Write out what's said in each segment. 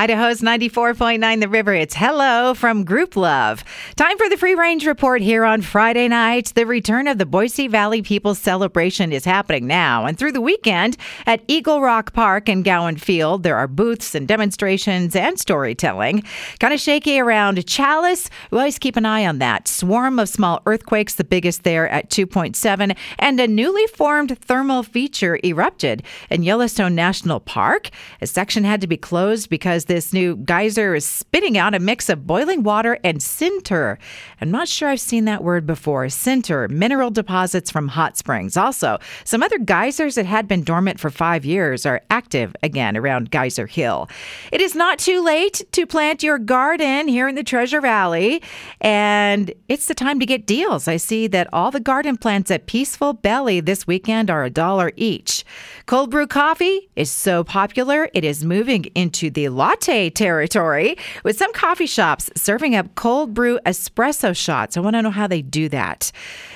Idaho's 94.9 The River. It's hello from Grouplove. Time for the free range report here on Friday night. The return of the Boise Valley People's Celebration is happening now. And through the weekend at Eagle Rock Park and Gowen Field, there are booths and demonstrations and storytelling. Kind of shaky around Challis. We always keep an eye on that. Swarm of small earthquakes, the biggest there at 2.7, and a newly formed thermal feature erupted in Yellowstone National Park. A section had to be closed because this new geyser is spitting out a mix of boiling water and sinter. I'm not sure I've seen that word before. Sinter, mineral deposits from hot springs. Also, some other geysers that had been dormant for five years are active again around Geyser Hill. It is not too late to plant your garden here in the Treasure Valley, and it's the time to get deals. I see that all the garden plants at Peaceful Belly this weekend are a dollar each. Cold brew coffee is so popular, it is moving into the latte territory with some coffee shops serving up cold brew espresso shots. I want to know how they do that.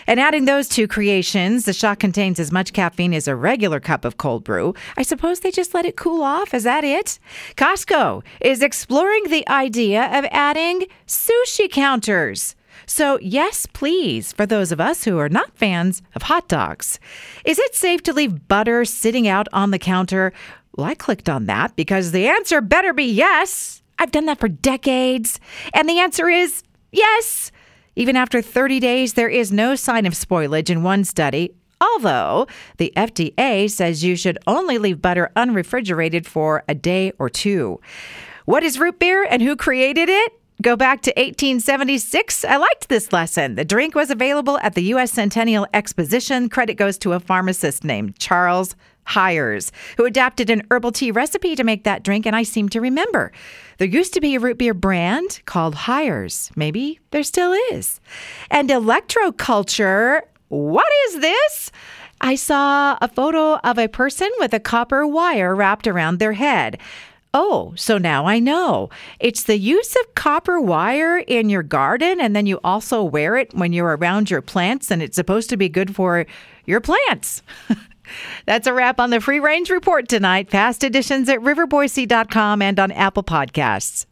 And adding those two creations, the shot contains as much caffeine as a regular cup of cold brew. I suppose they just let it cool off. Is that it? Costco is exploring the idea of adding sushi counters. So, yes, please, for those of us who are not fans of hot dogs. Is it safe to leave butter sitting out on the counter? Well, I clicked on that because the answer better be yes. I've done that for decades. And the answer is yes. Even after 30 days, there is no sign of spoilage in one study. Although the FDA says you should only leave butter unrefrigerated for a day or two. What is root beer and who created it? Go back to 1876. I liked this lesson. The drink was available at the U.S. Centennial Exposition. Credit goes to a pharmacist named Charles Hires, who adapted an herbal tea recipe to make that drink, and I seem to remember. There used to be a root beer brand called Hires. Maybe there still is. And electroculture. What is this? I saw a photo of a person with a copper wire wrapped around their head. Oh, so now I know. It's the use of copper wire in your garden, and then you also wear it when you're around your plants, and it's supposed to be good for your plants. That's a wrap on the Free Range Report tonight. Past editions at riverboise.com and on Apple Podcasts.